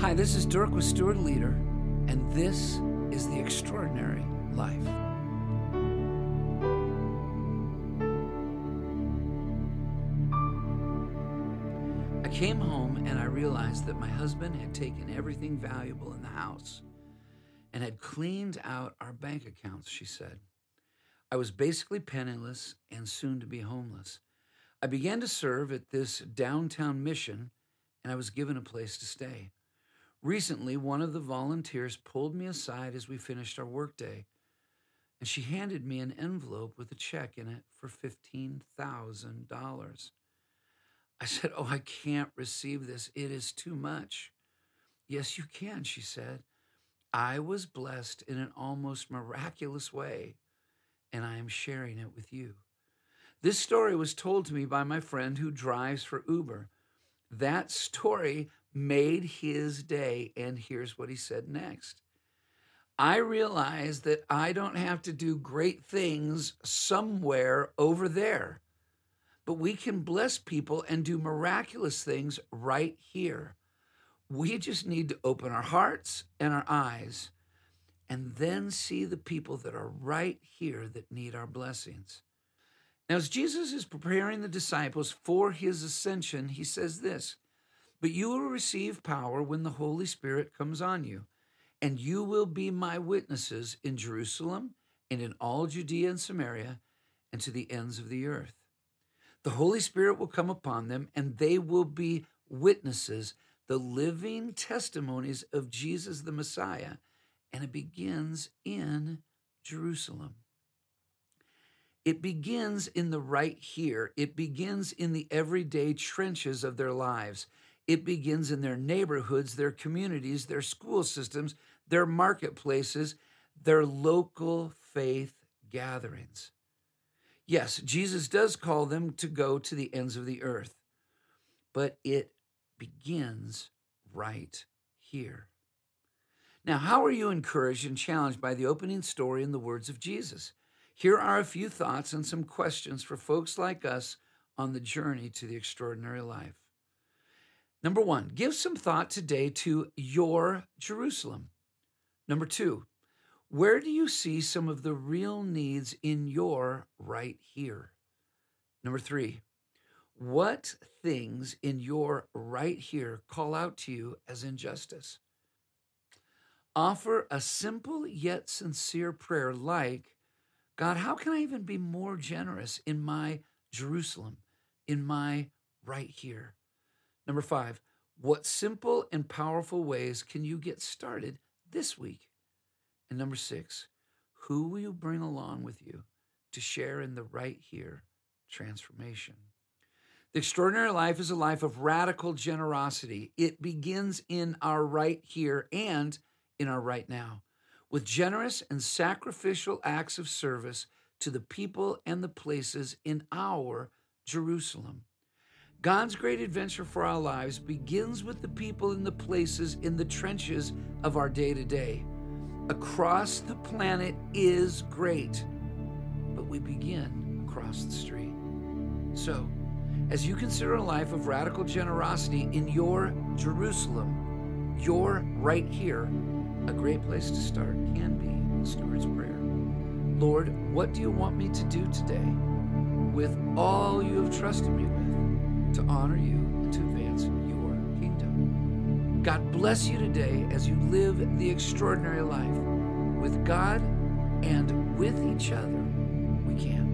Hi, this is Dirk with Steward Leader, and this is The Extraordinary Life. I came home and I realized that my husband had taken everything valuable in the house and had cleaned out our bank accounts, she said. I was basically penniless and soon to be homeless. I began to serve at this downtown mission and I was given a place to stay. Recently, one of the volunteers pulled me aside as we finished our workday, and she handed me an envelope with a check in it for $15,000. I said, Oh, I can't receive this. It is too much. Yes, you can, she said. I was blessed in an almost miraculous way, and I am sharing it with you. This story was told to me by my friend who drives for Uber. That story made his day, and here's what he said next. I realize that I don't have to do great things somewhere over there, but we can bless people and do miraculous things right here. We just need to open our hearts and our eyes and then see the people that are right here that need our blessings. Now, as Jesus is preparing the disciples for his ascension, he says this But you will receive power when the Holy Spirit comes on you, and you will be my witnesses in Jerusalem and in all Judea and Samaria and to the ends of the earth. The Holy Spirit will come upon them, and they will be witnesses, the living testimonies of Jesus the Messiah, and it begins in Jerusalem. It begins in the right here. It begins in the everyday trenches of their lives. It begins in their neighborhoods, their communities, their school systems, their marketplaces, their local faith gatherings. Yes, Jesus does call them to go to the ends of the earth, but it begins right here. Now, how are you encouraged and challenged by the opening story and the words of Jesus? Here are a few thoughts and some questions for folks like us on the journey to the extraordinary life. Number one, give some thought today to your Jerusalem. Number two, where do you see some of the real needs in your right here? Number three, what things in your right here call out to you as injustice? Offer a simple yet sincere prayer like, God, how can I even be more generous in my Jerusalem, in my right here? Number five, what simple and powerful ways can you get started this week? And number six, who will you bring along with you to share in the right here transformation? The extraordinary life is a life of radical generosity. It begins in our right here and in our right now with generous and sacrificial acts of service to the people and the places in our Jerusalem. God's great adventure for our lives begins with the people in the places in the trenches of our day to day. Across the planet is great, but we begin across the street. So, as you consider a life of radical generosity in your Jerusalem, your right here, a great place to start can be the Steward's Prayer. Lord, what do you want me to do today with all you have trusted me with to honor you and to advance your kingdom? God bless you today as you live the extraordinary life with God and with each other. We can.